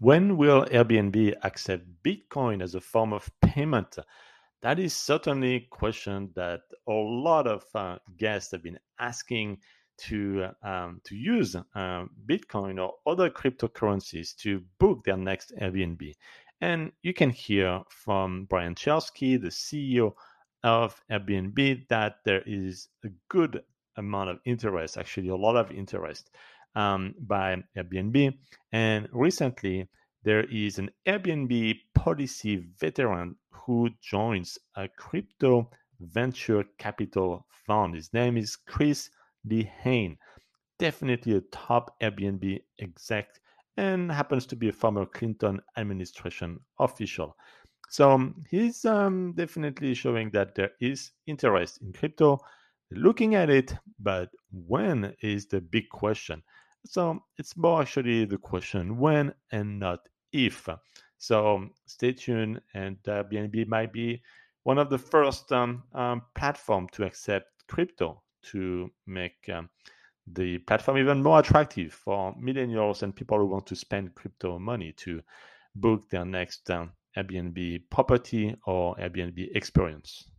when will Airbnb accept Bitcoin as a form of payment? That is certainly a question that a lot of uh, guests have been asking to um, to use um, Bitcoin or other cryptocurrencies to book their next Airbnb. And you can hear from Brian Chesky, the CEO of Airbnb, that there is a good amount of interest, actually a lot of interest um, by Airbnb. And recently, there is an Airbnb policy veteran who joins a crypto venture capital fund. His name is Chris Lehane. Definitely a top Airbnb exec and happens to be a former Clinton administration official. So um, he's um, definitely showing that there is interest in crypto, looking at it, but when is the big question? So it's more actually the question when and not if. So stay tuned, and uh, BNB might be one of the first um, um, platform to accept crypto to make um, the platform even more attractive for millennials and people who want to spend crypto money to book their next um, Airbnb property or Airbnb experience.